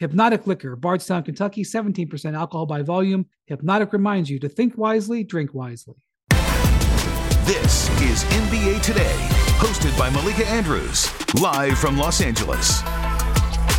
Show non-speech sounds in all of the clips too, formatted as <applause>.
Hpnotiq Liquor, Bardstown, Kentucky, 17% alcohol by volume. Hpnotiq reminds you to think wisely, drink wisely. This is NBA Today, hosted by Malika Andrews, live from Los Angeles.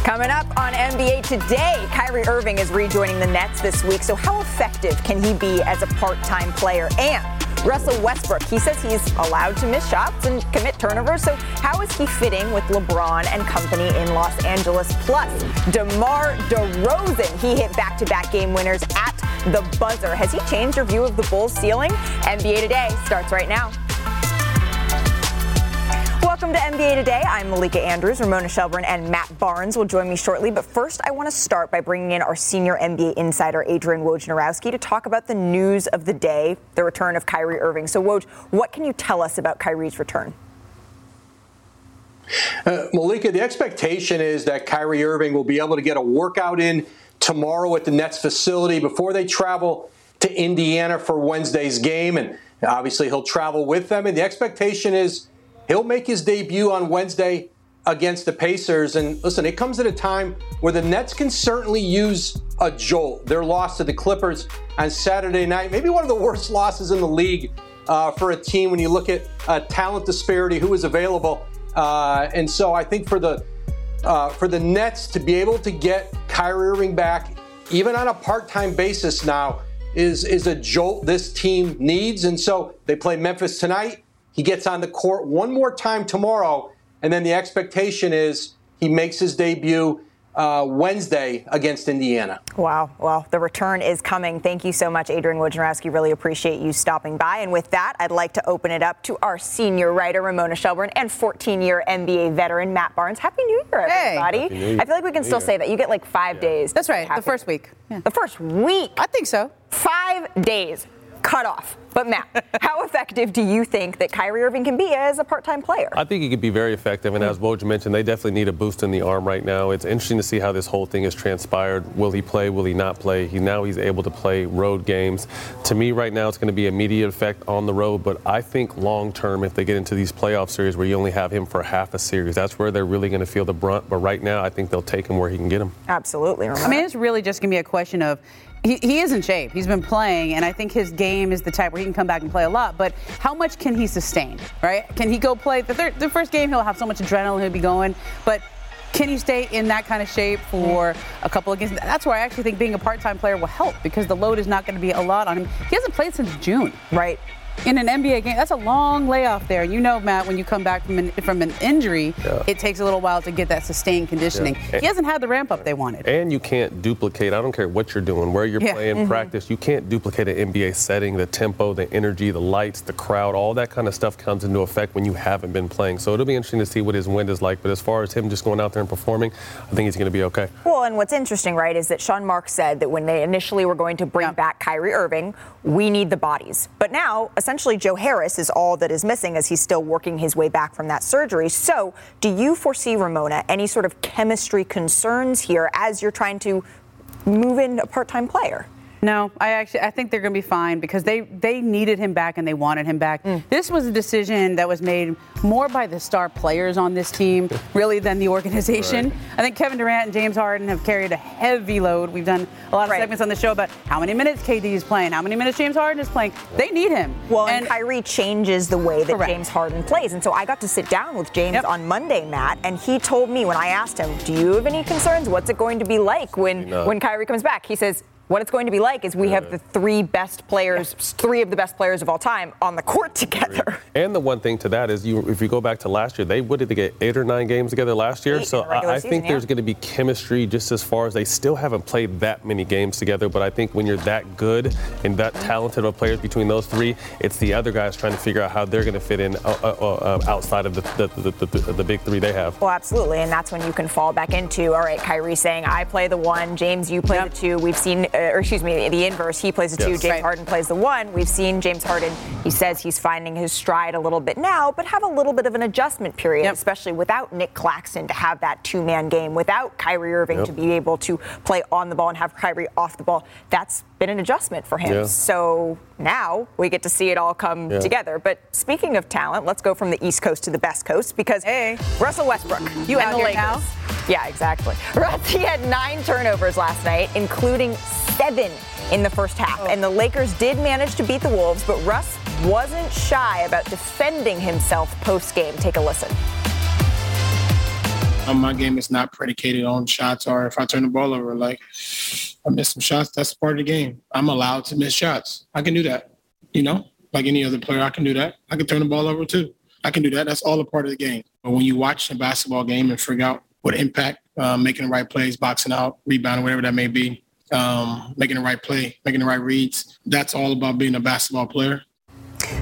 Coming up on NBA Today, Kyrie Irving is rejoining the Nets this week. So, how effective can he be as a part time player? And Russell Westbrook, he says he's allowed to miss shots and commit turnovers. So, how is he fitting with LeBron and company in Los Angeles? Plus, DeMar DeRozan, he hit back to back game winners at the buzzer. Has he changed your view of the Bulls' ceiling? NBA Today starts right now. Welcome to NBA Today. I'm Malika Andrews. Ramona Shelburne and Matt Barnes will join me shortly. But first, I want to start by bringing in our senior NBA insider, Adrian Wojnarowski, to talk about the news of the day, the return of Kyrie Irving. So, Woj, what can you tell us about Kyrie's return? Uh, Malika, the expectation is that Kyrie Irving will be able to get a workout in tomorrow at the Nets facility before they travel to Indiana for Wednesday's game. And obviously, he'll travel with them. And the expectation is He'll make his debut on Wednesday against the Pacers. And listen, it comes at a time where the Nets can certainly use a jolt. Their loss to the Clippers on Saturday night, maybe one of the worst <laughs> losses in the league uh, for a team when you look at uh, talent disparity, who is available. Uh, and so I think for the uh, for the Nets to be able to get Kyrie Irving back, even on a part-time basis now, is is a jolt this team needs. And so they play Memphis tonight. He gets on the court one more time tomorrow, and then the expectation is he makes his debut uh, Wednesday against Indiana. Wow. Well, the return is coming. Thank you so much, Adrian Wojnarowski. Really appreciate you stopping by. And with that, I'd like to open it up to our senior writer, Ramona Shelburne, and 14 year NBA veteran, Matt Barnes. Happy New Year, everybody. New Year. I feel like we can still say that. You get like five yeah. days. That's right. The first week. Yeah. The first week. I think so. Five days cut off. But Matt, <laughs> how effective do you think that Kyrie Irving can be as a part-time player? I think he could be very effective, and as mm-hmm. Woj mentioned, they definitely need a boost in the arm right now. It's interesting to see how this whole thing has transpired. Will he play? Will he not play? He now he's able to play road games. To me, right now, it's going to be immediate effect on the road, but I think long term, if they get into these playoff series where you only have him for half a series, that's where they're really going to feel the brunt. But right now, I think they'll take him where he can get him. Absolutely. I mean, it's really just going to be a question of he, he is in shape. He's been playing, and I think his game is the type where he can come back and play a lot. But how much can he sustain, right? Can he go play the, third, the first game? He'll have so much adrenaline, he'll be going. But can he stay in that kind of shape for a couple of games? That's where I actually think being a part-time player will help because the load is not going to be a lot on him. He hasn't played since June. Right in an NBA game, that's a long layoff there. You know, Matt, when you come back from an, from an injury, yeah. it takes a little while to get that sustained conditioning. Yeah. He hasn't had the ramp up they wanted. And you can't duplicate, I don't care what you're doing, where you're yeah. playing, mm-hmm. practice, you can't duplicate an NBA setting, the tempo, the energy, the lights, the crowd, all that kind of stuff comes into effect when you haven't been playing. So it'll be interesting to see what his wind is like. But as far as him just going out there and performing, I think he's going to be okay. Well, and what's interesting, right, is that Sean Marks said that when they initially were going to bring back Kyrie Irving, we need the bodies. But now, essentially, Joe Harris is all that is missing as he's still working his way back from that surgery. So, do you foresee, Ramona, any sort of chemistry concerns here as you're trying to move in a part time player? No, I actually I think they're going to be fine because they they needed him back and they wanted him back. Mm. This was a decision that was made more by the star players on this team <laughs> really than the organization. Right. I think Kevin Durant and James Harden have carried a heavy load. We've done a lot of right. segments on the show about how many minutes KD is playing, how many minutes James Harden is playing. They need him. Well, and, and Kyrie changes the way that correct. James Harden plays, and so I got to sit down with James yep. on Monday, Matt, and he told me when I asked him, "Do you have any concerns? What's it going to be like when when Kyrie comes back?" He says what it's going to be like is we have the three best players, three of the best players of all time on the court together. And the one thing to that is, you if you go back to last year, they would have to get eight or nine games together last year. Eight so I, I, think there's going to be chemistry just as far as they still haven't played that many games together. But I think when you're that good and that talented of players between those three, it's the other guys trying to figure out how they're going to fit in uh, uh, uh, uh, outside of the the, the, the, the, big three they have. Well, absolutely, and that's when you can fall back into all right, Kyrie saying I play the one, James you play yep. the two. We've seen Uh, or excuse me, the inverse. He plays the two, James Right. Harden plays the one. We've seen James Harden. He says he's finding his stride a little bit now, but have a little bit of an adjustment period, Yep. especially without Nic Claxton to have that two-man game, without Kyrie Irving Yep. to be able to play on the ball and have Kyrie off the ball. That's been an adjustment for him. Yeah. So now we get to see it all come Yeah. together. But speaking of talent, let's go from the East Coast to the Best Coast because Hey. Russell Westbrook, You and out the here Lakers. now? Yeah, exactly. <laughs> Russ, he had nine turnovers last night, including seven in the first half. Oh. And the Lakers did manage to beat the Wolves, but Russ wasn't shy about defending himself post game. Take a listen. Um, my game is not predicated on shots or if I turn the ball over. Like I miss some shots, that's part of the game. I'm allowed to miss shots. I can do that. You know, like any other player, I can do that. I can turn the ball over too. I can do that. That's all a part of the game. But when you watch a basketball game and figure out what impact, uh, making the right plays, boxing out, rebounding, whatever that may be, um, making the right play, making the right reads, that's all about being a basketball player.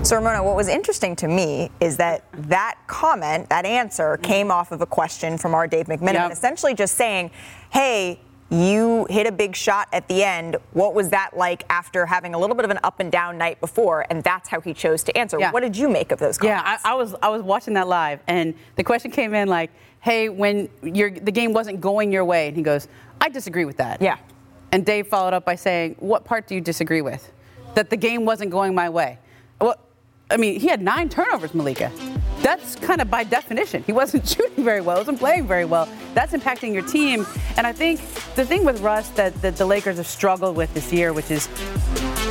So, Ramona, what was interesting to me is that that comment, that answer, came off of a question from our Dave McMenamin, Yep. essentially just saying, hey, you hit a big shot at the end. What was that like after having a little bit of an up and down night before? And that's how he chose to answer. Yeah. What did you make of those comments? Yeah, I, I was I was watching that live, and the question came in like, "Hey, when your the game wasn't going your way," and he goes, "I disagree with that." Yeah. And Dave followed up by saying, "What part do you disagree with? That the game wasn't going my way?" Well, I mean, he had nine turnovers, Malika. That's kind of by definition. He wasn't <laughs> shooting very well, wasn't playing very well. That's impacting your team. And I think the thing with Russ that, that the Lakers have struggled with this year, which is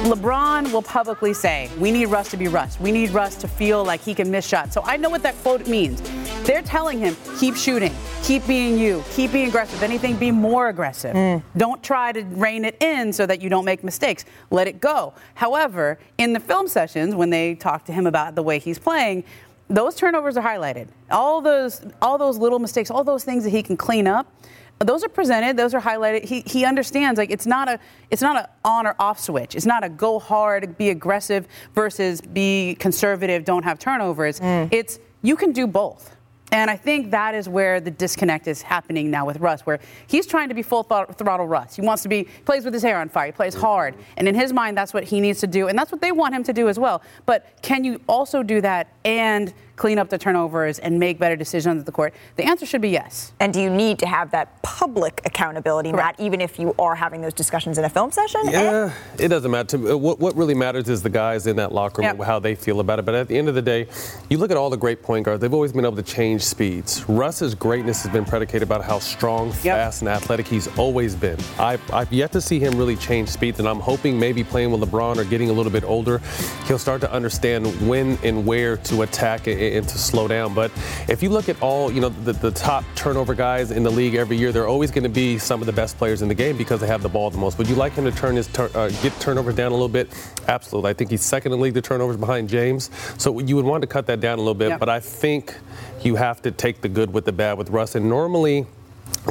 LeBron will publicly say, We need Russ to be Russ. We need Russ to feel like he can miss shots. So I know what that quote means. They're telling him, Keep shooting, keep being you, keep being aggressive. If anything, be more aggressive. Mm. Don't try to rein it in so that you don't make mistakes. Let it go. However, in the film sessions, when they talk to him about the way he's playing, those turnovers are highlighted. All those, all those little mistakes, all those things that he can clean up those are presented those are highlighted he, he understands like it's not a it's not an on or off switch it's not a go hard be aggressive versus be conservative don't have turnovers mm. it's you can do both and I think that is where the disconnect is happening now with Russ, where he's trying to be full throttle, throttle Russ. He wants to be, he plays with his hair on fire, he plays hard. And in his mind, that's what he needs to do. And that's what they want him to do as well. But can you also do that and clean up the turnovers and make better decisions at the court? The answer should be yes. And do you need to have that public accountability, Correct. Matt, even if you are having those discussions in a film session? Yeah, it doesn't matter. To me, what, what really matters is the guys in that locker room, Yep. how they feel about it. But at the end of the day, you look at all the great point guards, they've always been able to change speeds. Russ's greatness has been predicated about how strong, fast, and athletic he's always been. I, I've yet to see him really change speeds, and I'm hoping maybe playing with LeBron or getting a little bit older, he'll start to understand when and where to attack and, and to slow down. But if you look at all, you know, the, the top turnover guys in the league every year, they're always going to be some of the best players in the game because they have the ball the most. Would you like him to turn his tur- uh, get turnovers down a little bit? Absolutely. I think he's second in the league to turnovers behind James. So you would want to cut that down a little bit. Yeah. But I think you have to take the good with the bad with Russ. And normally,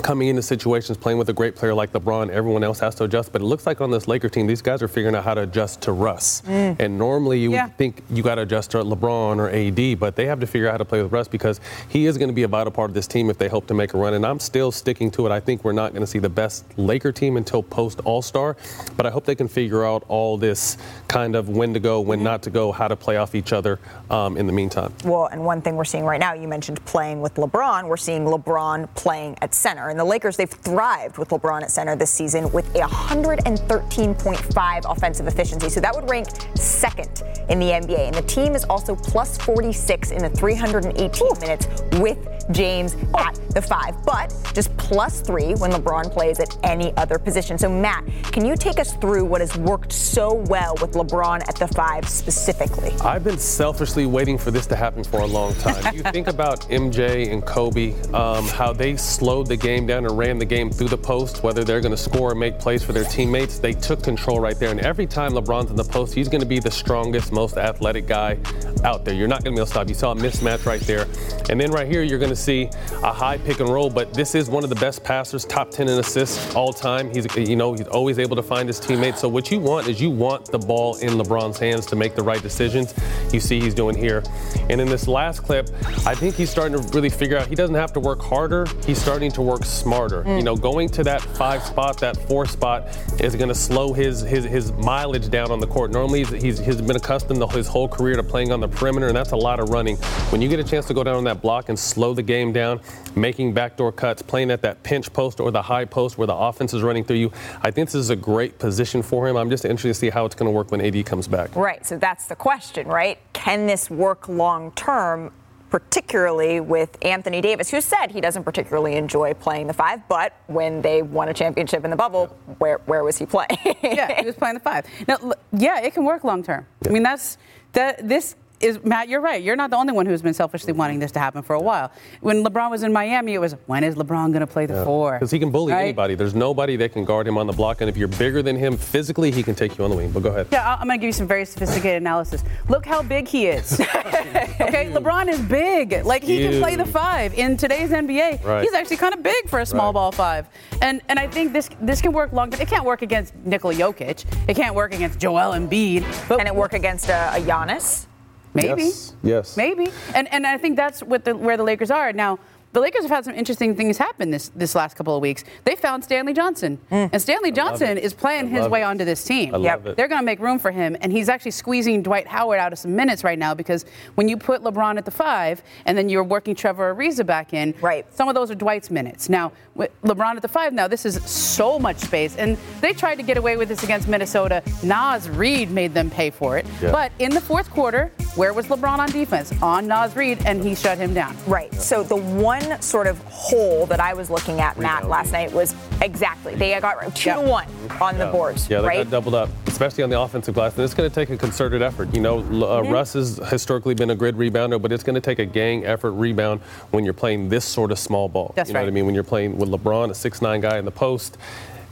coming into situations playing with a great player like LeBron, everyone else has to adjust. But it looks like on this Laker team, these guys are figuring out how to adjust to Russ. And normally you Yeah. would think you got to adjust to LeBron or AD, but they have to figure out how to play with Russ because he is going to be a vital part of this team if they hope to make a run. And I'm still sticking to it. I think we're not going to see the best Laker team until post All Star, but I hope they can figure out all this kind of when to go, when not to go, how to play off each other um, in the meantime. Well, and one thing we're seeing right now, you mentioned playing with LeBron. We're seeing LeBron playing at center. And the Lakers, they've thrived with LeBron at center this season with a 113.5 offensive efficiency. So that would rank second in the NBA. And the team is also plus 46 in the 318 minutes with James at the five, but just plus three when LeBron plays at any other position. So, Matt, can you take us through what has worked so well with LeBron at the five specifically? I've been selfishly waiting for this to happen for a long time. you think <laughs> about MJ and Kobe, um, how they slowed the game down and ran the game through the post, whether they're going to score or make plays for their teammates. They took control right there. And every time LeBron's in the post, he's going to be the strongest, most athletic guy out there. You're not going to be able to stop. You saw a mismatch right there. And then right here, you're going to see a high pick and roll. But this is one of the best passers, top 10 in assists all time. He's, you know, he's always able to find his teammates. So what you want is you want the ball in LeBron's hands to make the right decisions. You see he's doing here. And in this last clip, I think he's starting to really figure out he doesn't have to work harder. He's starting to work work smarter. Mm. You know, going to that five spot, that four spot is going to slow his, his his mileage down on the court. Normally, he's, he's, he's been accustomed to his whole career to playing on the perimeter, and that's a lot of running. When you get a chance to go down on that block and slow the game down, making backdoor cuts, playing at that pinch post or the high post where the offense is running through you, I think this is a great position for him. I'm just interested to see how it's going to work when AD comes back. Right. So that's the question, right? Can this work long term? Particularly with Anthony Davis, who said he doesn't particularly enjoy playing the five, but when they won a championship in the bubble, where where was he playing? yeah, he was playing the five. Now, yeah, it can work long term. I mean, that's that. This is Matt, you're right. You're not the only one who's been selfishly mm-hmm. wanting this to happen for a while. When LeBron was in Miami, it was when is LeBron going to play the yeah. four? Because he can bully right? anybody. There's nobody that can guard him on the block, and if you're bigger than him physically, he can take you on the wing. But go ahead. Yeah, I'm going to give you some very sophisticated analysis. Look how big he is. <laughs> okay, LeBron is big. Like he can play the five in today's NBA. Right. He's actually kind of big for a small right. ball five. And and I think this this can work long. Term. It can't work against Nikola Jokic. It can't work against Joel Embiid. But can it work against a, a Giannis? Maybe. Yes. yes. Maybe. And and I think that's what the, where the Lakers are now the Lakers have had some interesting things happen this, this last couple of weeks. They found Stanley Johnson, mm. and Stanley Johnson is playing his way it. onto this team. yep. They're going to make room for him, and he's actually squeezing Dwight Howard out of some minutes right now because when you put LeBron at the five and then you're working Trevor Ariza back in, right. some of those are Dwight's minutes. Now, LeBron at the five now, this is so much space, and they tried to get away with this against Minnesota. Naz Reid made them pay for it. Yeah. But in the fourth quarter, where was LeBron on defense? On Naz Reid, and he shut him down. Right. So the one sort of hole that I was looking at, Matt, last night was exactly they got two yep. to one on yeah. the boards. Yeah, they right? got doubled up, especially on the offensive glass. And it's going to take a concerted effort. You know, uh, mm-hmm. Russ has historically been a grid rebounder, but it's going to take a gang effort rebound when you're playing this sort of small ball. That's you know right. what I mean? When you're playing with LeBron, a six-nine guy in the post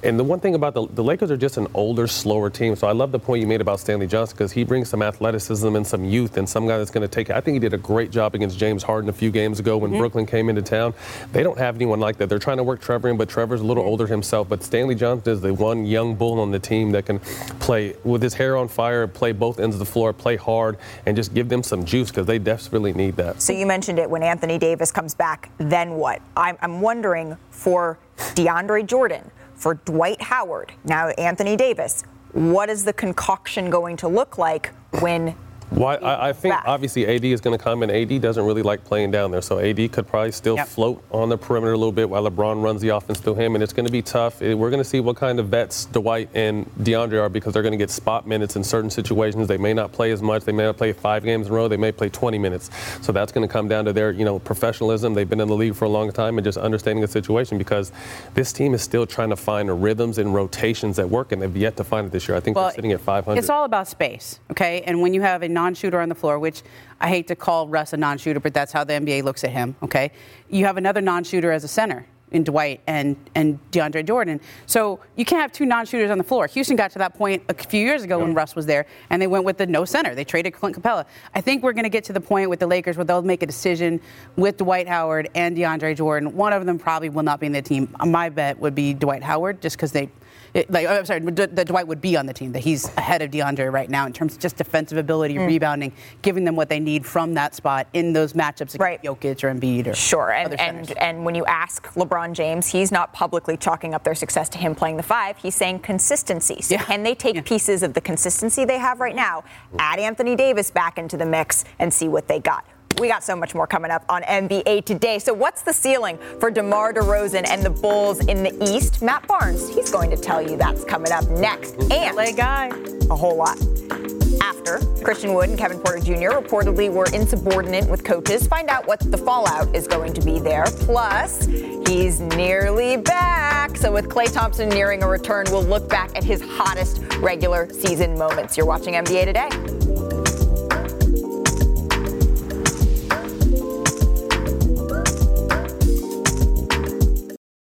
and the one thing about the, the Lakers are just an older, slower team. So I love the point you made about Stanley Johnson because he brings some athleticism and some youth and some guy that's going to take. I think he did a great job against James Harden a few games ago when mm-hmm. Brooklyn came into town. They don't have anyone like that. They're trying to work Trevor in, but Trevor's a little older himself. But Stanley Johnson is the one young bull on the team that can play with his hair on fire, play both ends of the floor, play hard, and just give them some juice because they desperately need that. So you mentioned it when Anthony Davis comes back. Then what? I'm, I'm wondering for DeAndre Jordan for Dwight Howard, now Anthony Davis, what is the concoction going to look like when well, I, I think back. obviously AD is going to come, and AD doesn't really like playing down there. So AD could probably still yep. float on the perimeter a little bit while LeBron runs the offense through him, and it's going to be tough. We're going to see what kind of vets Dwight and DeAndre are because they're going to get spot minutes in certain situations. They may not play as much. They may not play five games in a row. They may play 20 minutes. So that's going to come down to their, you know, professionalism. They've been in the league for a long time and just understanding the situation because this team is still trying to find rhythms and rotations that work, and they've yet to find it this year. I think well, they're sitting at 500. It's all about space, okay? And when you have a non-shooter on the floor which I hate to call Russ a non shooter, but that's how the NBA looks at him, okay? You have another non shooter as a center in Dwight and, and DeAndre Jordan. So you can't have two non shooters on the floor. Houston got to that point a few years ago yeah. when Russ was there, and they went with the no center. They traded Clint Capela. I think we're going to get to the point with the Lakers where they'll make a decision with Dwight Howard and DeAndre Jordan. One of them probably will not be in the team. My bet would be Dwight Howard, just because they it, like I'm sorry, that Dwight would be on the team. That he's ahead of DeAndre right now in terms of just defensive ability, mm. rebounding, giving them what they need from that spot in those matchups against right. Jokic or Embiid or sure. And and and when you ask LeBron James, he's not publicly chalking up their success to him playing the five. He's saying consistency. So yeah. can they take yeah. pieces of the consistency they have right now, add Anthony Davis back into the mix, and see what they got? We got so much more coming up on NBA today. So, what's the ceiling for DeMar DeRozan and the Bulls in the East? Matt Barnes, he's going to tell you that's coming up next. And LA guy, a whole lot. After Christian Wood and Kevin Porter Jr. reportedly were insubordinate with coaches, find out what the fallout is going to be there. Plus, he's nearly back. So, with Klay Thompson nearing a return, we'll look back at his hottest regular season moments. You're watching NBA today.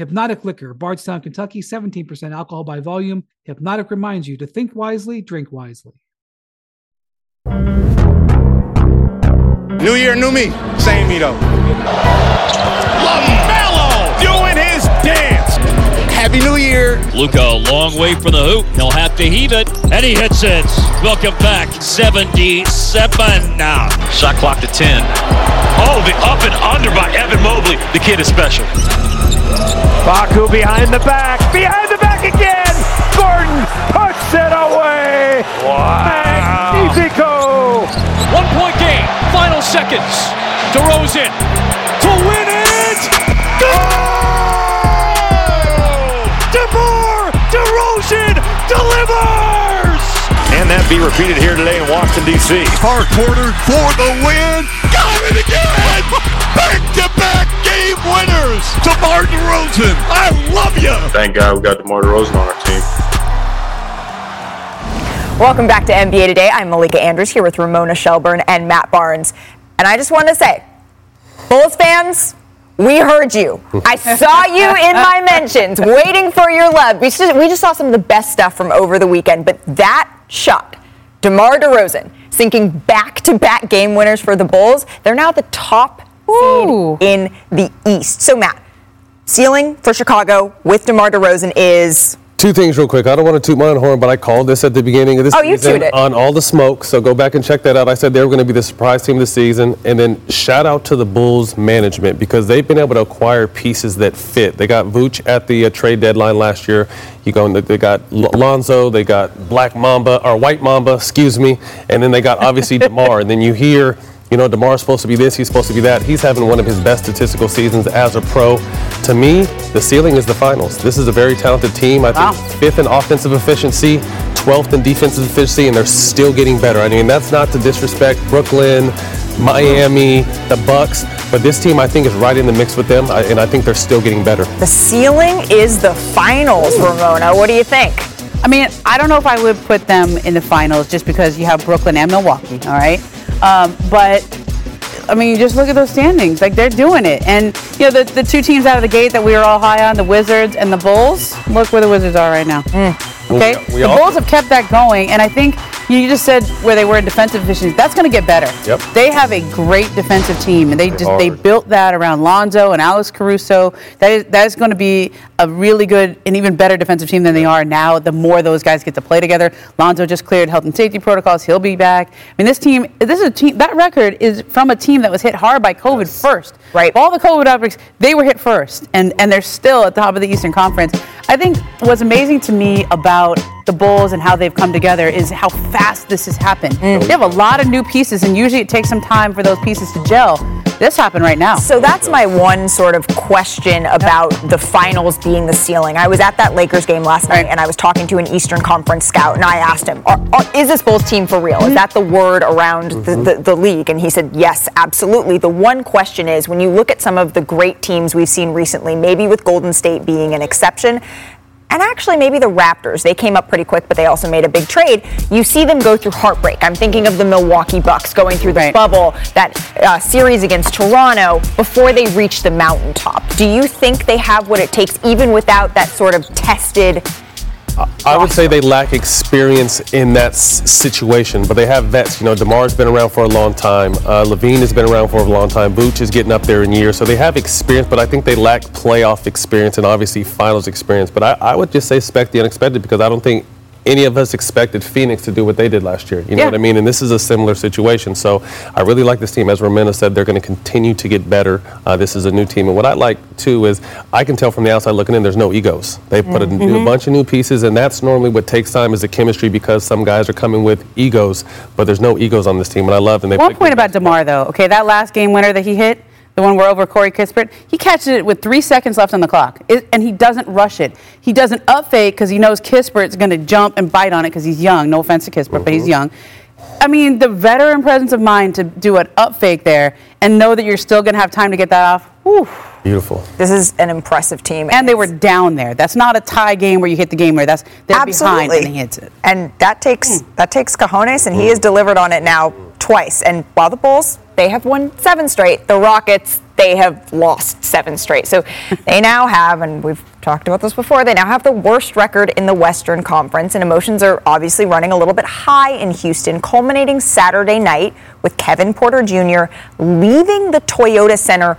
Hpnotiq Liquor, Bardstown, Kentucky, 17% alcohol by volume. Hpnotiq reminds you to think wisely, drink wisely. New year, new me. Same me though. LaMelo doing his dance. Happy New Year. Luka a long way from the hoop. He'll have to heave it, and he hits it. Welcome back, 77 now. Shot clock to 10. Oh, the up and under by Evan Mobley. The kid is special. Facu behind the back. Behind the back again. Gordon puts it away. Wow. Magnifico. One point game. Final seconds. DeRozan to win it. Goal! DeMar DeRozan delivers. And that be repeated here today in Washington, D.C. Hard quarter for the win. Got it again. Back-to-back game winners. DeMar DeRozan. I love you. Thank God we got DeMar DeRozan on our team. Welcome back to NBA Today. I'm Malika Andrews here with Ramona Shelburne and Matt Barnes. And I just want to say, Bulls fans, we heard you. I saw you in my <laughs> mentions, waiting for your love. We just, we just saw some of the best stuff from over the weekend, but that shot, DeMar DeRozan, sinking back-to-back game winners for the Bulls. They're now the top Ooh. seed in the East. So, Matt, ceiling for Chicago with DeMar DeRozan is Two things real quick. I don't want to toot my own horn, but I called this at the beginning of this Oh, season toot on all the smoke. So go back and check that out. I said they were going to be the surprise team this season. And then shout out to the Bulls management because they've been able to acquire pieces that fit. They got Vooch at the uh, trade deadline last year. You go, they got Lonzo, they got Black Mamba or White Mamba, excuse me, and then they got obviously <laughs> Demar. And then you hear. You know, DeMar's supposed to be this, he's supposed to be that. He's having one of his best statistical seasons as a pro. To me, the ceiling is the finals. This is a very talented team. I think Wow. fifth in offensive efficiency, 12th in defensive efficiency, and they're still getting better. I mean, that's not to disrespect Brooklyn, Miami, the Bucks, but this team I think is right in the mix with them, and I think they're still getting better. the ceiling is the finals, Ramona. What do you think? I mean, I don't know if I would put them in the finals just because you have Brooklyn and Milwaukee, all right? Um, but I mean, just look at those standings. Like they're doing it. And you know, the, the two teams out of the gate that we were all high on, the Wizards and the Bulls, look where the Wizards are right now. Okay? We- we the Bulls have kept that going, and I think you just said where they were in defensive efficiency. That's going to get better. Yep. They have a great defensive team, and they just they built that around Lonzo and Alex Caruso. That is that is going to be a really good and even better defensive team than they are now. The more those guys get to play together, Lonzo just cleared health and safety protocols. He'll be back. I mean, this team, this is a team. That record is from a team that was hit hard by COVID first. Right. All the COVID outbreaks, they were hit first, and and they're still at the top of the Eastern Conference. I think what's amazing to me about the Bulls and how they've come together is how fast this has happened. Mm. They have a lot of new pieces, and usually it takes some time for those pieces to gel. This happened right now. So that's my one sort of question about the finals being the ceiling. I was at that Lakers game last night Right. and I was talking to an Eastern Conference scout and I asked him, are, are, is this Bulls team for real? Is mm-hmm. that the word around the, mm-hmm. the, the league? And he said, yes, absolutely. The one question is when you look at some of the great teams we've seen recently, maybe with Golden State being an exception, and actually maybe the Raptors, they came up pretty quick, but they also made a big trade. You see them go through heartbreak. I'm thinking of the Milwaukee Bucks going through the Right. bubble, that uh, series against Toronto, before they reach the mountaintop. Do you think they have what it takes, even without that sort of tested? I would say they lack experience in that s- situation, but they have vets. You know, Demar's been around for a long time. Uh, LaVine has been around for a long time. Vooch is getting up there in years, so they have experience. But I think they lack playoff experience and obviously finals experience. But I, I would just say expect the unexpected because I don't think any of us expected Phoenix to do what they did last year. You know Yeah. what I mean? And this is a similar situation. So I really like this team. As Ramona said, they're going to continue to get better. Uh, this is a new team. And what I like, too, is I can tell from the outside looking in, there's no egos. They put a, a bunch of new pieces, and that's normally what takes time is the chemistry because some guys are coming with egos, but there's no egos on this team. And I love and they One point about DeMar, though. Okay, that last game winner that he hit, the one where over Corey Kispert, he catches it with three seconds left on the clock, it, and he doesn't rush it. He doesn't up fake because he knows Kispert's going to jump and bite on it because he's young. No offense to Kispert, but he's mm-hmm. young. I mean, the veteran presence of mind to do an up fake there and know that you're still going to have time to get that off. Whew. Beautiful. This is an impressive team. And they were down there. That's not a tie game where you hit the game where that's they're behind and he hits it. And that takes hmm. that takes cojones, and he has delivered on it now twice. And while the Bulls they have won seven straight, the Rockets they have lost seven straight. So they now have, and we've talked about this before, they now have the worst record in the Western Conference, and emotions are obviously running a little bit high in Houston, culminating Saturday night with Kevin Porter Jr. leaving the Toyota Center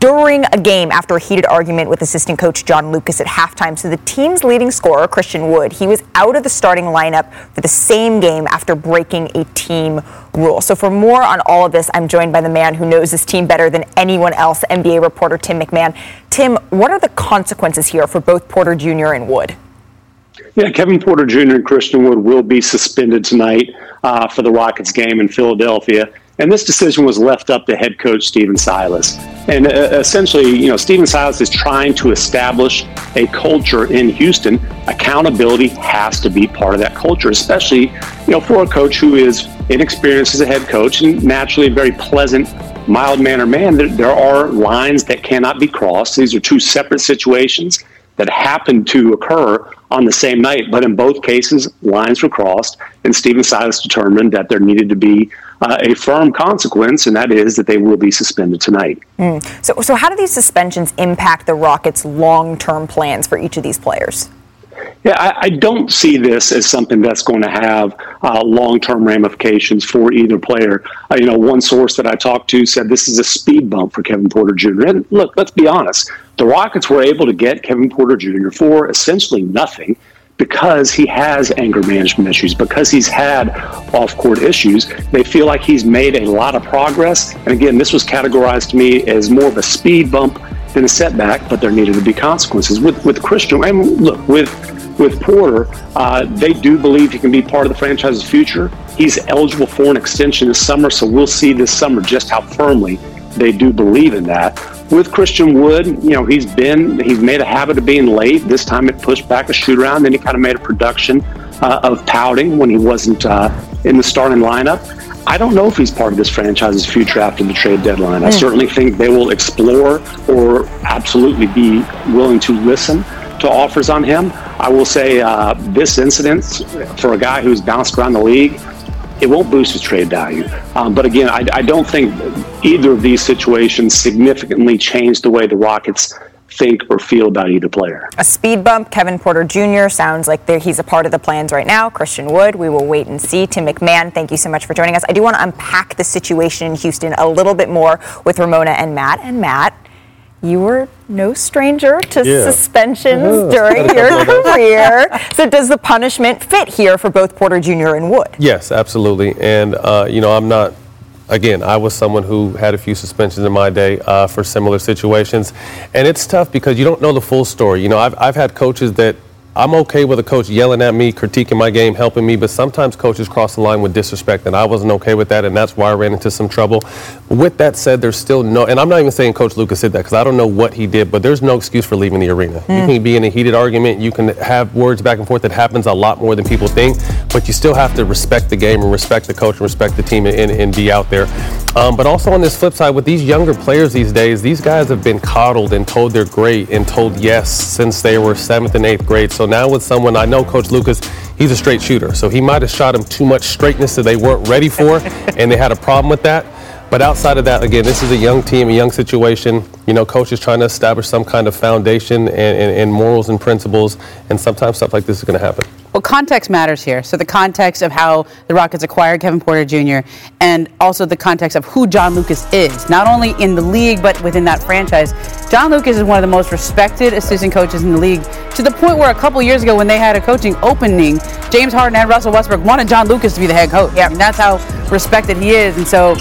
during a game after a heated argument with assistant coach John Lucas at halftime. So the team's leading scorer, Christian Wood, he was out of the starting lineup for the same game after breaking a team rule. So for more on all of this, I'm joined by the man who knows this team better than anyone else, NBA reporter Tim McMahon. Tim, what are the consequences here for both Porter Jr. and Wood? Yeah, Kevin Porter Jr. and Christian Wood will be suspended tonight uh, for the Rockets game in Philadelphia. And this decision was left up to head coach Stephen Silas. And uh, essentially, you know, Stephen Silas is trying to establish a culture in Houston. Accountability has to be part of that culture, especially, you know, for a coach who is inexperienced as a head coach and naturally a very pleasant, mild mannered man. There, there are lines that cannot be crossed. These are two separate situations that happened to occur on the same night. But in both cases, lines were crossed, and Stephen Silas determined that there needed to be uh, a firm consequence, and that is that they will be suspended tonight. Mm. So, so how do these suspensions impact the Rockets' long-term plans for each of these players? Yeah, I, I, don't see this as something that's going to have uh, long-term ramifications for either player. Uh, you know, one source that I talked to said this is a speed bump for Kevin Porter Jr. And look, let's be honest, the Rockets were able to get Kevin Porter Jr. for essentially nothing because he has anger management issues, because he's had off court issues. They feel like he's made a lot of progress. And again, this was categorized to me as more of a speed bump than a setback, but there needed to be consequences. With with Christian, and look, with with Porter, uh, they do believe he can be part of the franchise's future. He's eligible for an extension this summer, so we'll see this summer just how firmly they do believe in that. With Christian Wood, you know, he's been, he's made a habit of being late. This time it pushed back a shoot around. Then he kind of made a production uh, of pouting when he wasn't uh, in the starting lineup. I don't know if he's part of this franchise's future after the trade deadline. I hmm. certainly think they will explore or absolutely be willing to listen to offers on him. I will say uh, this incident for a guy who's bounced around the league, it won't boost his trade value. Um, but again, I, I don't think either of these situations significantly change the way the Rockets think or feel about either player. A speed bump, Kevin Porter Jr. sounds like he's a part of the plans right now. Christian Wood, we will wait and see. Tim McMahon, thank you so much for joining us. I do want to unpack the situation in Houston a little bit more with Ramona and Matt. And Matt, you were no stranger to yeah. suspensions uh-huh. during your career. so, does the punishment fit here for both Porter Jr. and Wood? Yes, absolutely. And, uh, you know, I'm not again, I was someone who had a few suspensions in my day uh, for similar situations. And it's tough because you don't know the full story. You know, I've, I've had coaches that I'm okay with a coach yelling at me, critiquing my game, helping me, but sometimes coaches cross the line with disrespect, and I wasn't okay with that, and that's why I ran into some trouble. With that said, there's still no, and I'm not even saying Coach Lucas did that because I don't know what he did, but there's no excuse for leaving the arena. Mm. You can be in a heated argument, you can have words back and forth that happens a lot more than people think, but you still have to respect the game and respect the coach and respect the team and, and be out there. Um, but also on this flip side, with these younger players these days, these guys have been coddled and told they're great and told yes since they were seventh and eighth grade. So so now with someone, I know Coach Lucas, he's a straight shooter. So he might have shot him too much straightness that they weren't ready for, <laughs> and they had a problem with that. But outside of that, again, this is a young team, a young situation. You know, coach is trying to establish some kind of foundation and, and, and morals and principles, and sometimes stuff like this is going to happen. Well, context matters here. So the context of how the Rockets acquired Kevin Porter Jr. and also the context of who John Lucas is, not only in the league but within that franchise. John Lucas is one of the most respected assistant coaches in the league to the point where a couple years ago when they had a coaching opening, James Harden and Russell Westbrook wanted John Lucas to be the head coach. Yeah, I mean, that's how respected he is. And so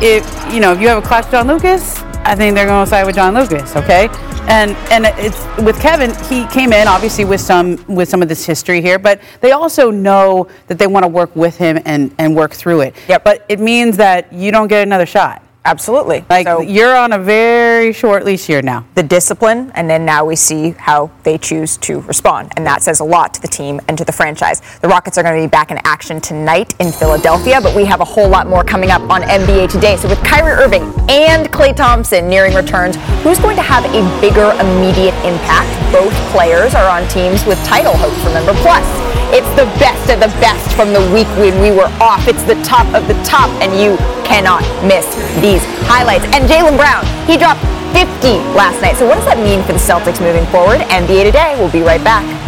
if you know, if you have a class John Lucas, I think they're going to side with John Lucas. Okay, and and it's with Kevin. He came in obviously with some with some of this history here, but they also know that they want to work with him and and work through it. Yep. But it means that you don't get another shot. Absolutely. Like so, you're on a very short leash here now. The discipline, and then now we see how they choose to respond. And that says a lot to the team and to the franchise. The Rockets are going to be back in action tonight in Philadelphia, but we have a whole lot more coming up on NBA today. So with Kyrie Irving and Klay Thompson nearing returns, who's going to have a bigger immediate impact? Both players are on teams with title hopes, remember. Plus, It's the best of the best from the week when we were off. It's the top of the top, and you cannot miss these highlights. And Jaylen Brown, he dropped 50 last night. So what does that mean for the Celtics moving forward? NBA Today, we'll be right back.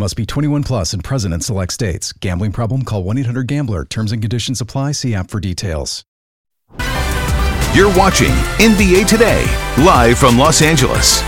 Must be 21 plus and present in select states. Gambling problem? Call 1 800 GAMBLER. Terms and conditions apply. See app for details. You're watching NBA Today, live from Los Angeles.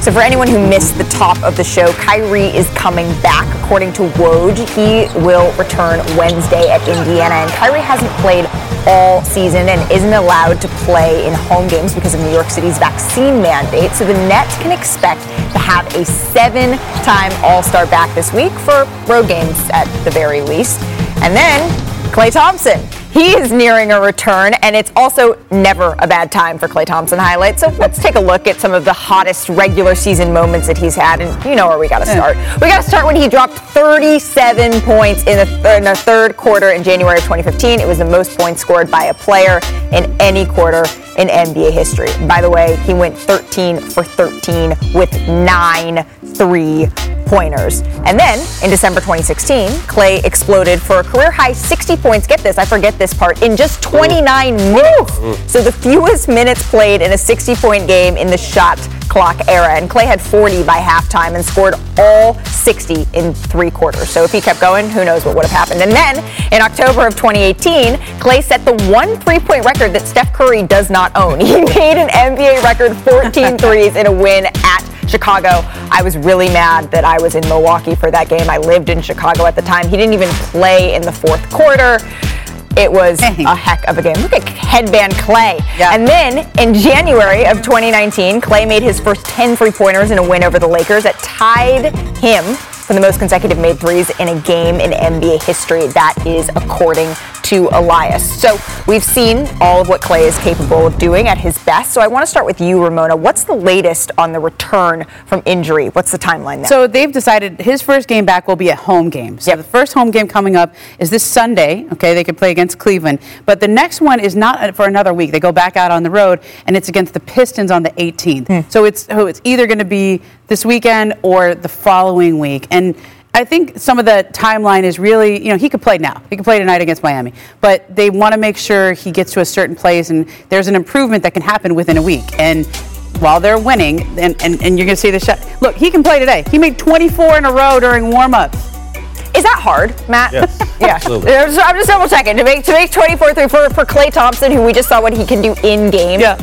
So, for anyone who missed the top of the show, Kyrie is coming back. According to Woj, he will return Wednesday at Indiana. And Kyrie hasn't played all season and isn't allowed to play in home games because of New York City's vaccine mandate. So, the Nets can expect to have a seven time All Star back this week for road games at the very least. And then Klay Thompson. He is nearing a return, and it's also never a bad time for Klay Thompson highlights. So let's take a look at some of the hottest regular season moments that he's had, and you know where we got to start. We got to start when he dropped 37 points in the, th- in the third quarter in January of 2015. It was the most points scored by a player in any quarter in NBA history. By the way, he went 13 for 13 with nine three pointers. And then in December 2016, Klay exploded for a career high 60 points. Get this, I forget this part, in just 29 minutes. So the fewest minutes played in a 60 point game in the shot clock era. And Klay had 40 by halftime and scored all 60 in three quarters. So if he kept going, who knows what would have happened. And then in October of 2018, Klay set the one three point record that Steph Curry does not own. <laughs> He made an NBA record 14 <laughs> threes in a win at Chicago. I was really mad that I was in Milwaukee for that game. I lived in Chicago at the time. He didn't even play in the fourth quarter. It was a heck of a game. Look at headband Klay. And then in January of 2019, Klay made his first 10 three pointers in a win over the Lakers that tied him for the most consecutive made threes in a game in NBA history. That is according to Elias. So we've seen all of what Klay is capable of doing at his best. So I want to start with you, Ramona. What's the latest on the return from injury? What's the timeline there? So they've decided his first game back will be a home game. So the first home game coming up is this Sunday. Okay, they could play against Cleveland, but the next one is not uh, for another week. They go back out on the road, and it's against the Pistons on the 18th. Hmm. So it's so it's either going to be this weekend or the following week, and. I think some of the timeline is really, you know, he could play now. He could play tonight against Miami. But they want to make sure he gets to a certain place and there's an improvement that can happen within a week. And while they're winning, and, and, and you're going to see the shot. Look, he can play today. He made 24 in a row during warm-ups. Is that hard, Matt? Yes, <laughs> yeah. absolutely. I'm just, I'm just double checking to make to make 24 3 for for Klay Thompson, who we just saw what he can do in game. Yeah.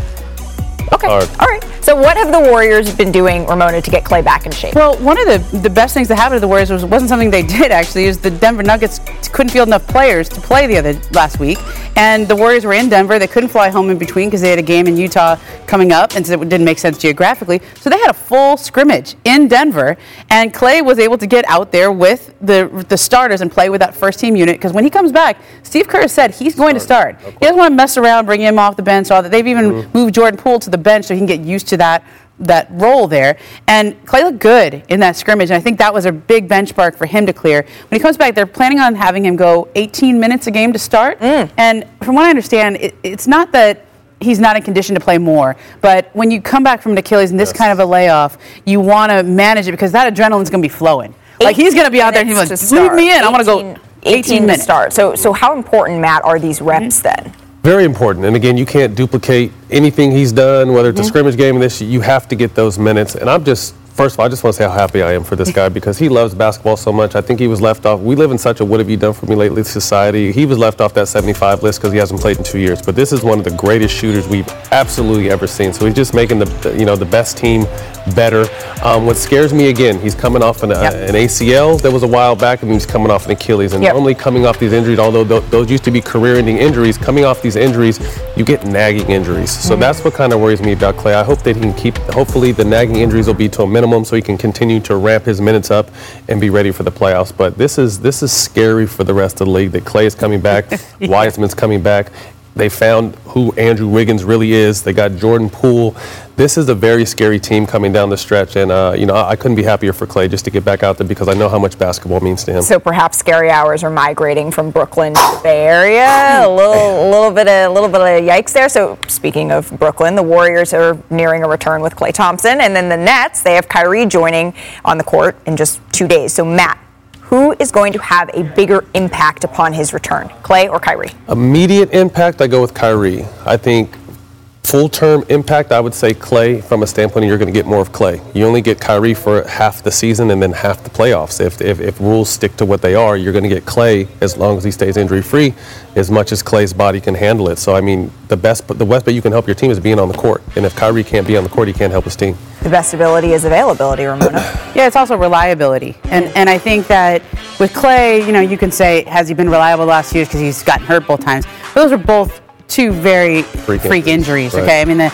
Okay. All right. So what have the Warriors been doing, Ramona, to get Klay back in shape? Well, one of the, the best things that happened to the Warriors was wasn't something they <laughs> did actually. Is the Denver Nuggets couldn't field enough players to play the other last week, and the Warriors were in Denver. They couldn't fly home in between because they had a game in Utah coming up, and so it didn't make sense geographically. So they had a full scrimmage in Denver, and Klay was able to get out there with the the starters and play with that first team unit. Because when he comes back, Steve Kerr said he's going to start. He doesn't want to mess around, bring him off the bench. All that they've even mm-hmm. moved Jordan Poole to the bench so he can get used to that that role there. And Klay looked good in that scrimmage. And I think that was a big benchmark for him to clear. When he comes back, they're planning on having him go 18 minutes a game to start. Mm. And from what I understand, it, it's not that he's not in condition to play more. But when you come back from an Achilles and this kind of a layoff, you want to manage it because that adrenaline's going to be flowing. Like he's going to be out there and he's like, to leave me in. I want to go 18, 18 minutes. start. So so how important, Matt, are these reps mm-hmm. then? Very important. And again, you can't duplicate anything he's done, whether it's a scrimmage game or this, you have to get those minutes. And I'm just First of all, I just want to say how happy I am for this guy because he loves basketball so much. I think he was left off. We live in such a what have you done for me lately society. He was left off that 75 list because he hasn't played in two years. But this is one of the greatest shooters we've absolutely ever seen. So he's just making the you know the best team better. Um, what scares me again, he's coming off an, Yep. uh, an ACL that was a while back, and he's coming off an Achilles. And Yep. normally coming off these injuries, although th- those used to be career-ending injuries, coming off these injuries, you get nagging injuries. So Mm-hmm. that's what kind of worries me about Klay. I hope that he can keep. Hopefully, the nagging injuries will be to a minimum, so he can continue to ramp his minutes up and be ready for the playoffs. But this is this is scary for the rest of the league. That Klay is coming back, <laughs> Wiseman's coming back. They found who Andrew Wiggins really is. They got Jordan Poole. This is a very scary team coming down the stretch, and uh, you know I, couldn't be happier for Klay just to get back out there because I know how much basketball means to him. So perhaps scary hours are migrating from Brooklyn to the Bay Area. A little, <laughs> a little bit, of, a little bit of yikes there. So speaking of Brooklyn, the Warriors are nearing a return with Klay Thompson, and then the Nets they have Kyrie joining on the court in just two days. So Matt, who is going to have a bigger impact upon his return, Klay or Kyrie? Immediate impact, I go with Kyrie. I think full term impact, I would say Klay from a standpoint you're going to get more of Klay. You only get Kyrie for half the season and then half the playoffs. If, if, if rules stick to what they are, you're going to get Klay as long as he stays injury free, as much as Klay's body can handle it. So, I mean, the best, the best way you can help your team is being on the court. And if Kyrie can't be on the court, he can't help his team. The best ability is availability, Ramona. <clears throat> Yeah, it's also reliability. And and I think that with Klay, you know, you can say, has he been reliable the last few years because he's gotten hurt both times. But those are both two very freak, Freak injuries, injuries, right. okay? I mean, the,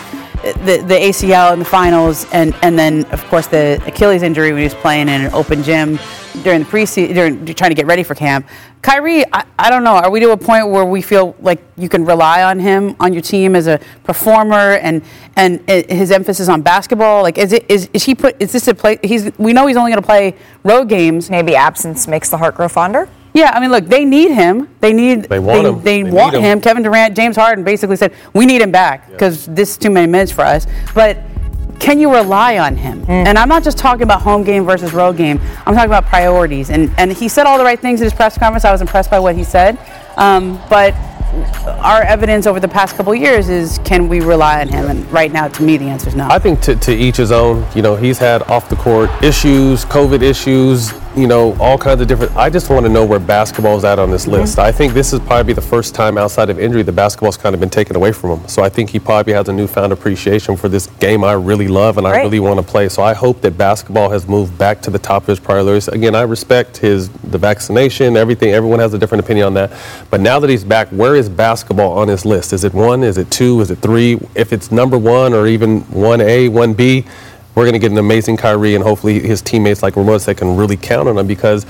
the, the ACL in the finals, and, and then, of course, the Achilles injury when he was playing in an open gym during the preseason, during trying to get ready for camp. Kyrie, I, I don't know. Are we to a point where we feel like you can rely on him on your team as a performer and and his emphasis on basketball? Like, is it is, is he put? Is this a play? He's we know he's only going to play road games. Maybe absence makes the heart grow fonder. Yeah, I mean, look, they need him. They need. They want they, him. They, They want him. him. Kevin Durant, James Harden basically said, "We need him back because this is too many minutes for us." But can you rely on him? Mm. And I'm not just talking about home game versus road game. I'm talking about priorities. And and he said all the right things in his press conference. I was impressed by what he said. Um, but our evidence over the past couple of years is, can we rely on him? And right now, to me, the answer is no. I think to, to each his own. You know, he's had off the court issues, COVID issues, you know, all kinds of different. I just want to know where basketball is at on this list. Mm-hmm. I think this is probably the first time outside of injury the basketball's kind of been taken away from him. So I think he probably has a newfound appreciation for this game I really love and I Right. really want to play. So I hope that basketball has moved back to the top of his priorities. Again, I respect his the vaccination, everything. Everyone has a different opinion on that. But now that he's back, where is basketball on his list? Is it one? Is it two? Is it three? If it's number one or even one A, one B, we're going to get an amazing Kyrie, and hopefully his teammates like Ramon said can really count on him because.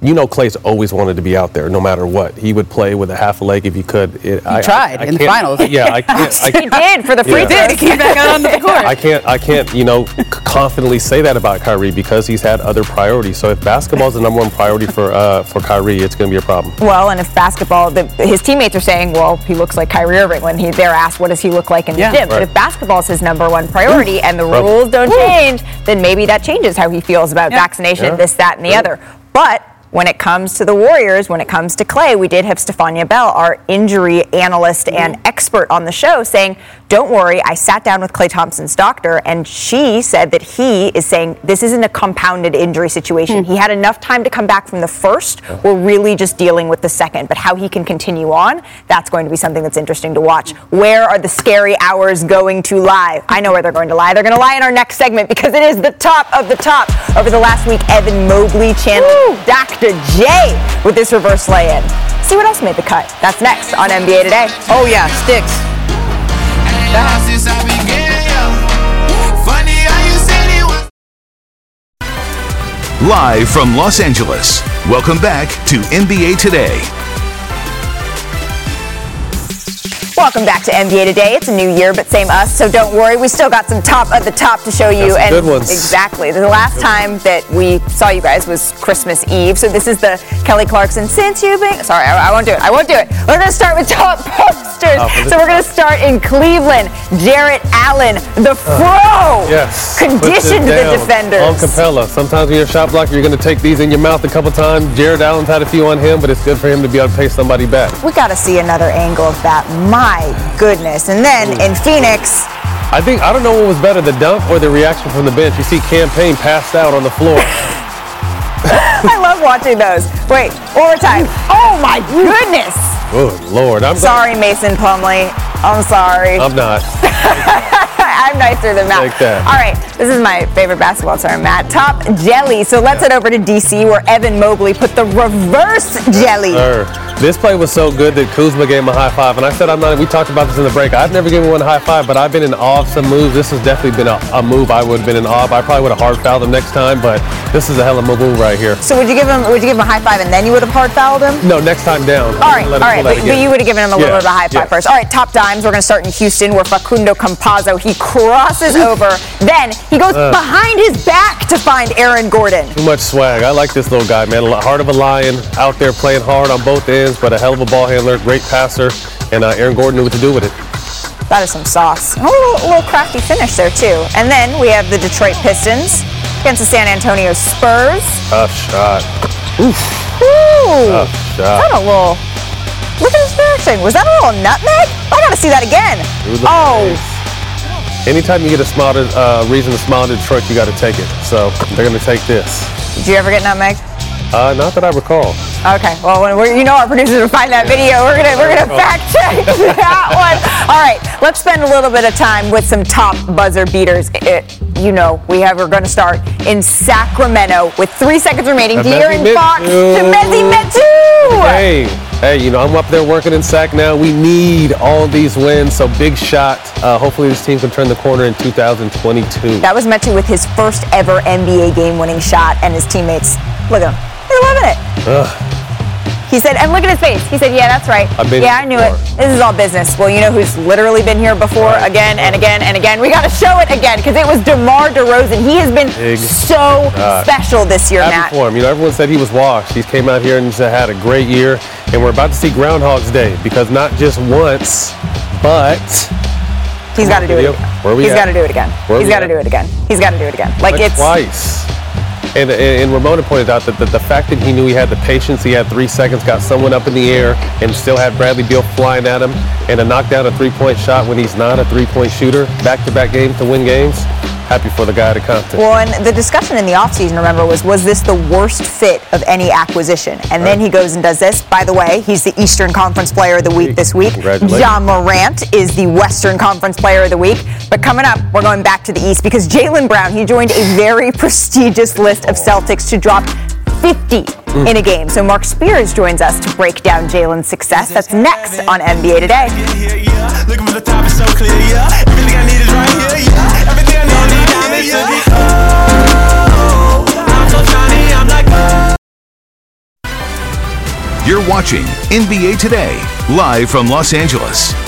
You know, Klay's always wanted to be out there, no matter what. He would play with a half a leg if he could. It, he tried in the finals. Yeah, I <laughs> can't. I, He did for the free Yeah. throws. He came back out onto the <laughs> court. I can't, I can't, you know, confidently say that about Kyrie because he's had other priorities. So if basketball is the number one priority for uh, for Kyrie, it's going to be a problem. Well, and if basketball, the, his teammates are saying, well, he looks like Kyrie Irving when he, they're asked, what does he look like in the Yeah. gym? But if basketball is his number one priority and the rules don't change, then maybe that changes how he feels about Yeah. vaccination, Yeah. this, that, and the other. But when it comes to the Warriors, when it comes to Klay, we did have Stephania Bell, our injury analyst and expert on the show, saying, Don't worry, I sat down with Klay Thompson's doctor, and she said that he is saying this isn't a compounded injury situation. Hmm. He had enough time to come back from the first. We're really just dealing with the second. But how he can continue on, that's going to be something that's interesting to watch. Where are the scary hours going to lie? I know where they're going to lie. They're going to lie in our next segment because it is the top of the top. Over the last week, Evan Mobley channeled Dr. J with this reverse lay in. See what else made the cut. That's next on NBA Today. oh yeah, sticks. Live from Los Angeles. Welcome back to NBA Today. Welcome back to NBA Today. It's a new year, but same us, so don't worry. We still got some top of the top to show you. And good ones. exactly. The last time that we saw you guys was Christmas Eve. So this is the Kelly Clarkson. Since you've been sorry, I, I won't do it. I won't do it. We're gonna start with top <laughs> posters. Oh, top so we're gonna start in Cleveland. Jarrett Allen, the uh, Fro. Yes. Conditioned the defenders. On Capela. Sometimes when you're a shot blocker, you're going to take these in your mouth a couple times. Jarrett Allen's had a few on him, but it's good for him to be able to pay somebody back. We got to see another angle of that. My goodness. And then in Phoenix, I think I don't know what was better, the dunk or the reaction from the bench. You see Cam Payne passed out on the floor. <laughs> <laughs> I love watching those. Wait, overtime. Oh my goodness. Oh Lord, I'm sorry, Mason Plumlee. I'm sorry. I'm not. <laughs> I'm nicer than Matt. Like that. All right, this is my favorite basketball term, Matt. Top jelly. So let's head over to DC where Evan Mobley put the reverse jelly. Sir, this play was so good that Kuzma gave him a high five, and I said I'm not. We talked about this in the break. I've never given one a high five, but I've been in awe of some moves. This has definitely been a, a move I would have been in awe of. I probably would have hard fouled him next time, but this is a hell of a move right here. So would you give him? Would you give him a high five and then you would have hard fouled him? No, next time down. All right, all right, but, but you would have given him a little Yeah, bit of a high five yeah. first. All right, top dimes. We're going to start in Houston where Facundo Campazzo he crosses over, then he goes Uh. behind his back to find Aaron Gordon. Too much swag. I like this little guy, man. A Heart of a lion, out there playing hard on both ends, but a hell of a ball handler, great passer, and uh, Aaron Gordon knew what to do with it. That is some sauce. A little, little crafty finish there too. And then we have the Detroit Pistons against the San Antonio Spurs. Tough shot. Ooh, Tough is shot. that a little? Look at his reaction. Was that a little nutmeg? I gotta see that again. Oh, Anytime you get a smile, to, uh, reason to smile to Detroit, you got to take it. So they're going to take this. did you ever get nutmeg? Uh, not that I recall. Okay, well, you know our producers will find that video. We're gonna we're gonna fact check <laughs> that one. All right, let's spend a little bit of time with some top buzzer beaters. It, you know, we have we're gonna start in Sacramento with three seconds remaining. De'Aaron Fox to Metu. Mezzi Metu. Hey, hey, you know, I'm up there working in SAC now. We need all these wins, so big shot. Uh, hopefully this team can turn the corner in 2022. That was Metu with his first ever NBA game-winning shot, and his teammates look at him. It. Ugh. He said, and look at his face. He said, yeah, that's right. I've been yeah, I knew it. This is all business. Well, you know who's literally been here before again and again and again? We got to show it again because it was DeMar DeRozan. He has been Big so shot. special this year, Matt. Happy for him. You know, everyone said he was washed. He's came out here and had a great year, and we're about to see Groundhog's Day because not just once, but He's got to do it again. Where we He's got to do it again. Where He's got to do it again. He's got to do it again. Like Like it's twice. And, and, Ramona pointed out that the, the fact that he knew he had the patience, he had three seconds, got someone up in the air, and still had Bradley Beal flying at him, and a knockdown a three-point shot when he's not a three-point shooter, back-to-back games to win games. Happy for the guy to Compton. Well, and the discussion in the offseason, remember, was was this the worst fit of any acquisition? And then he goes and does this. By the way, he's the Eastern Conference Player of the Week this week. Ja Morant is the Western Conference Player of the Week. But coming up, we're going back to the East because Jaylen Brown, he joined a very <laughs> prestigious list of Celtics to drop 50 in a game. So Mark Spears joins us to break down Jaylen's success. That's next on NBA Today. Looking for the top is so clear, yeah. Everything I need is right here, yeah. I'm so shiny, I'm like. You're watching NBA Today, live from Los Angeles.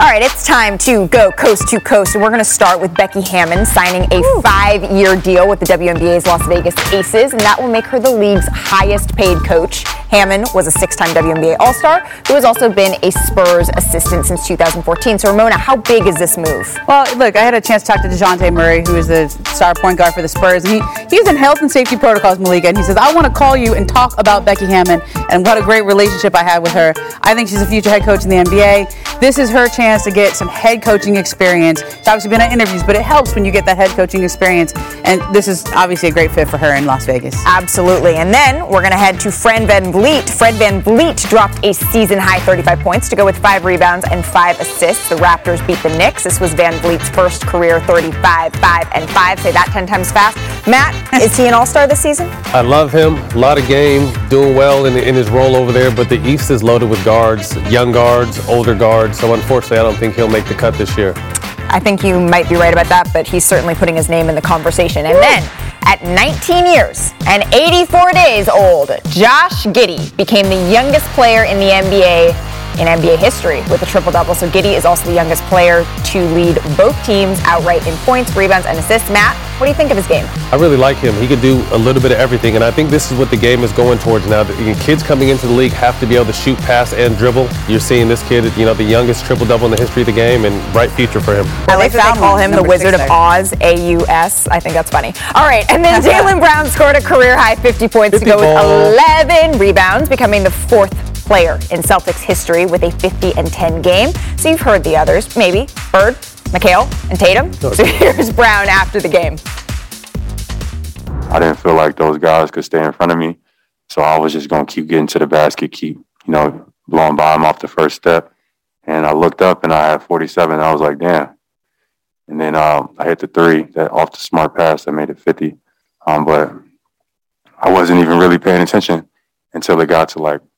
All right, it's time to go coast to coast, and we're going to start with Becky Hammon signing a five-year deal with the WNBA's Las Vegas Aces, and that will make her the league's highest-paid coach. Hammon was a six-time WNBA All-Star, who has also been a Spurs assistant since 2014. So, Ramona, how big is this move? Well, look, I had a chance to talk to DeJounte Murray, who is the star point guard for the Spurs. And he, he's in health and safety protocols, Malika, and he says, I want to call you and talk about Becky Hammon and what a great relationship I have with her. I think she's a future head coach in the NBA. This is her chance to get some head coaching experience. She's obviously been at interviews, but it helps when you get that head coaching experience. And this is obviously a great fit for her in Las Vegas. Absolutely. And then we're going to head to Fred VanVleet. Fred VanVleet dropped a season high 35 points to go with five rebounds and five assists. The Raptors beat the Knicks. This was VanVleet's first career 35, 5, and 5. Say that 10 times fast. Matt, <laughs> is he an all star this season? I love him. A lot of game, doing well in, in his role over there. But the East is loaded with guards, young guards, older guards. So unfortunately, I don't think he'll make the cut this year. I think you might be right about that, but he's certainly putting his name in the conversation. And then, at 19 years and 84 days old, Josh Giddey became the youngest player in the NBA in NBA history with a triple double. So Giddey is also the youngest player to lead both teams outright in points, rebounds, and assists. Matt, what do you think of his game? I really like him. He could do a little bit of everything, and I think this is what the game is going towards now. The kids coming into the league have to be able to shoot, pass, and dribble. You're seeing this kid, you know, the youngest triple double in the history of the game, and bright future for him. I like that they call him the Wizard six of. Oz, A-U-S. I think that's funny. All right, and then <laughs> Jaylen Brown scored a career high 50 points to 50 go with 11 rebounds, becoming the fourth player in Celtics history with a 50 and 10 game. So you've heard the others, maybe Bird, McHale, and Tatum. So <laughs> here's Brown after the game. I didn't feel like those guys could stay in front of me. So I was just going to keep getting to the basket, keep, you know, blowing by them off the first step. And I looked up and I had 47. I was like, damn. And then um, I hit the three that off the smart pass that made it 50. Um, but I wasn't even really paying attention until it got to like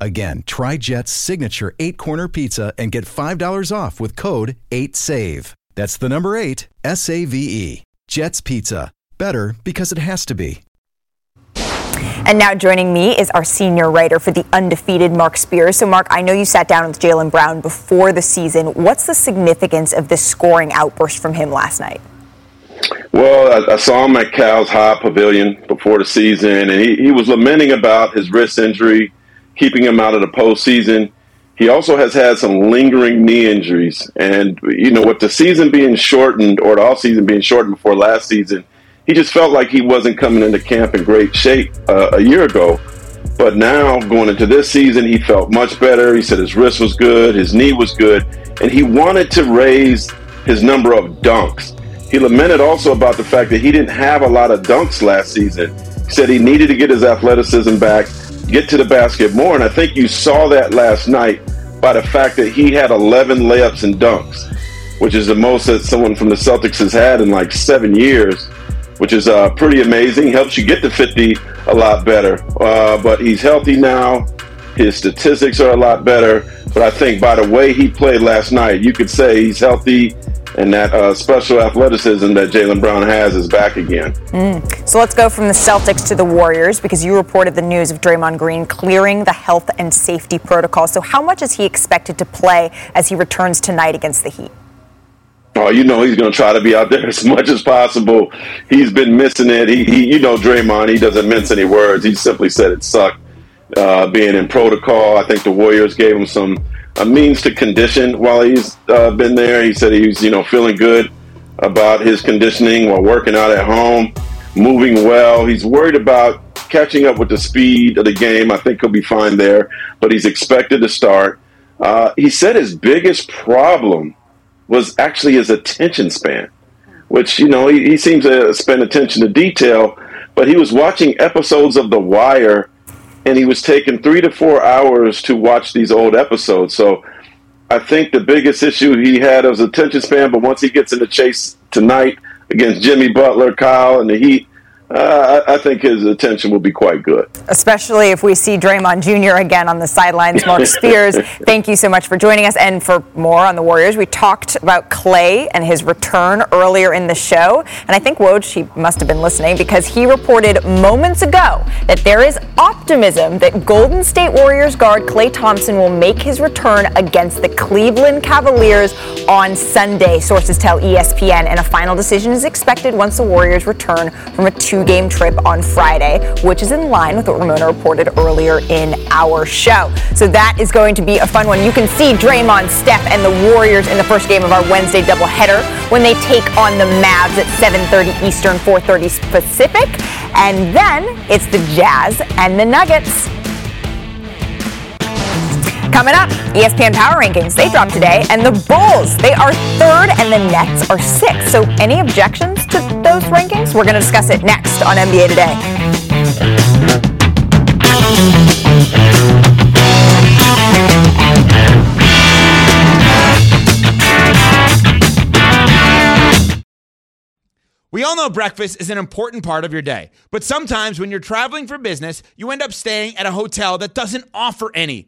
Again, try Jet's signature eight corner pizza and get $5 off with code 8SAVE. That's the number eight, S A V E. Jet's Pizza. Better because it has to be. And now joining me is our senior writer for the undefeated Mark Spears. So, Mark, I know you sat down with Jaylen Brown before the season. What's the significance of this scoring outburst from him last night? Well, I, I saw him at Cal's Haas Pavilion before the season, and he, he was lamenting about his wrist injury, keeping him out of the postseason. He also has had some lingering knee injuries. And, you know, with the season being shortened or the off season being shortened before last season, he just felt like he wasn't coming into camp in great shape uh, a year ago. But now, going into this season, he felt much better. He said his wrist was good, his knee was good, and he wanted to raise his number of dunks. He lamented also about the fact that he didn't have a lot of dunks last season. He said he needed to get his athleticism back, get to the basket more, and I think you saw that last night by the fact that he had 11 layups and dunks, which is the most that someone from the Celtics has had in like seven years which is uh, pretty amazing. Helps you get to 50 a lot better. Uh, but he's healthy now. His statistics are a lot better. But I think by the way he played last night, you could say he's healthy and that uh, special athleticism that Jaylen Brown has is back again. Mm. So let's go from the Celtics to the Warriors because you reported the news of Draymond Green clearing the health and safety protocol. So, how much is he expected to play as he returns tonight against the Heat? Oh, you know he's going to try to be out there <laughs> as much as possible. He's been missing it. He, he you know, Draymond, he doesn't mince any words. He simply said it sucked uh, being in protocol. I think the Warriors gave him some a means to condition while he's uh, been there. He said he's you know feeling good about his conditioning while working out at home, moving well. He's worried about catching up with the speed of the game. I think he'll be fine there, but he's expected to start. Uh, he said his biggest problem was actually his attention span, which, you know, he, he seems to spend attention to detail, but he was watching episodes of The Wire and he was taking three to four hours to watch these old episodes. So I think the biggest issue he had was attention span, but once he gets in the chase tonight against Jimmy Butler, Kyle, and the Heat, uh, I think his attention will be quite good. Especially if we see Draymond Jr. again on the sidelines. Mark <laughs> Spears, thank you so much for joining us. And for more on the Warriors, we talked about Klay and his return earlier in the show. And I think Woj, he must have been listening because he reported moments ago that there is optimism that Golden State Warriors guard Klay Thompson will make his return against the Cleveland Cavaliers on Sunday. Sources tell ESPN. And a final decision is expected once the Warriors return from a two two game trip on Friday, which is in line with what Ramona reported earlier in our show. So that is going to be a fun one. You can see Draymond, Steph, and the Warriors in the first game of our Wednesday doubleheader when they take on the Mavs at 7:30 Eastern, 4:30 Pacific, and then it's the Jazz and the Nuggets. Coming up, ESPN Power Rankings. They dropped today, and the Bulls, they are third, and the Nets are sixth. So, any objections to those rankings? We're going to discuss it next on NBA Today. We all know breakfast is an important part of your day, but sometimes when you're traveling for business, you end up staying at a hotel that doesn't offer any.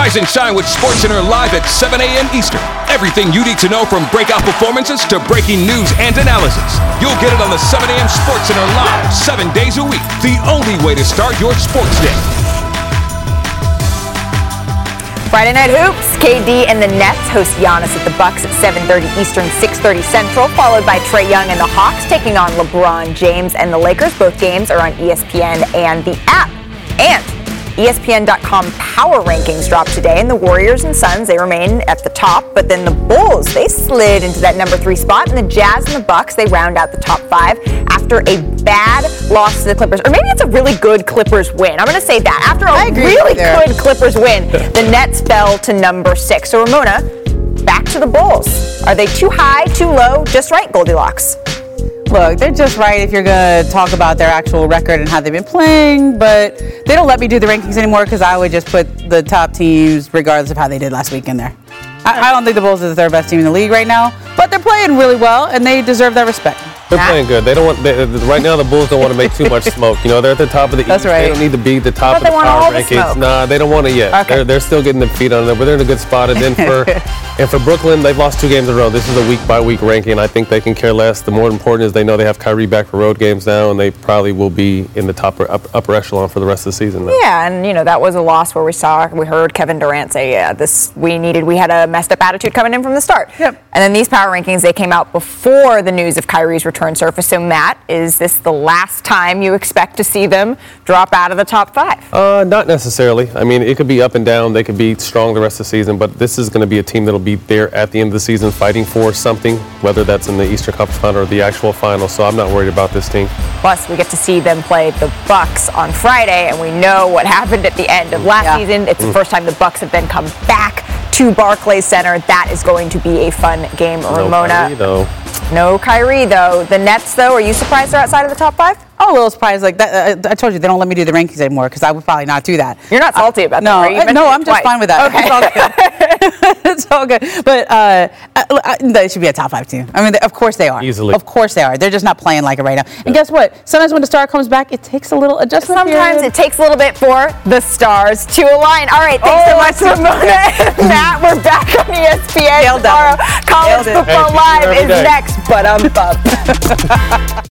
Rise and shine with SportsCenter live at 7 a.m. Eastern. Everything you need to know from breakout performances to breaking news and analysis. You'll get it on the 7 a.m. SportsCenter live, seven days a week. The only way to start your sports day. Friday Night Hoops. KD and the Nets host Giannis at the Bucks at 7:30 Eastern, 6:30 Central, followed by Trae Young and the Hawks taking on LeBron James and the Lakers. Both games are on ESPN and the app. And ESPN.com power rankings dropped today, and the Warriors and Suns they remain at the top, but then the Bulls they slid into that number three spot, and the Jazz and the Bucks they round out the top five after a bad loss to the Clippers, or maybe it's a really good Clippers win. I'm going to say that after a really good Clippers win, the Nets fell to number six. So Ramona, back to the Bulls. Are they too high, too low, just right, Goldilocks? Look, they're just right if you're going to talk about their actual record and how they've been playing, but they don't let me do the rankings anymore because I would just put the top teams, regardless of how they did last week, in there. I, I don't think the Bulls are the third best team in the league right now, but they're playing really well and they deserve that respect. They're playing good. They don't want. They, right now, the Bulls don't want to make too much <laughs> smoke. You know, they're at the top of the That's East. They don't need to be the top But of they the want power all the rankings. smoke. Nah, they don't want it yet. Okay. They're, they're still getting their feet on it, but they're in a good spot. And then for <laughs> and for Brooklyn, they've lost two games in a row. This is a week by week ranking. I think they can care less. The more important is they know they have Kyrie back for road games now, and they probably will be in the top up, upper echelon for the rest of the season. Now. Yeah, and you know that was a loss where we saw we heard Kevin Durant say, "Yeah, this we needed. We had a messed up attitude coming in from the start." Yep. And then these power rankings they came out before the news of Kyrie's return surfaced. So Matt, is this the last time you expect to see them drop out of the top five? Uh, not necessarily. I mean, it could be up and down. They could be strong the rest of the season, but this is going to be a team that'll be there at the end of the season fighting for something, whether that's in the Eastern Conference Final or the actual final. So I'm not worried about this team. Plus, we get to see them play the Bucks on Friday, and we know what happened at the end of last season. It's the Mm. first time the Bucks have then come back to Barclays Center. That is going to be a fun game, No Ramona. Kyrie, though. No Kyrie though. The Nets though, are you surprised they're outside of the top five? I'm a little surprised. Like that, uh, I told you, they don't let me do the rankings anymore because I would probably not do that. You're not salty about no, that, right? You mentioned no, I'm just fine with that. Okay. it's all good. <laughs> But uh, uh, uh, they should be a top five team. I mean, they, of course they are. Easily. Of course they are. They're just not playing like it right now. And guess what? Sometimes when the star comes back, it takes a little adjustment. Sometimes period. it takes a little bit for the stars to align. All right, thanks Oh, so much, Ramona and Matt. We're back on ESPN Nailed that tomorrow. College Nailed football Hey, live is next, but um, <laughs>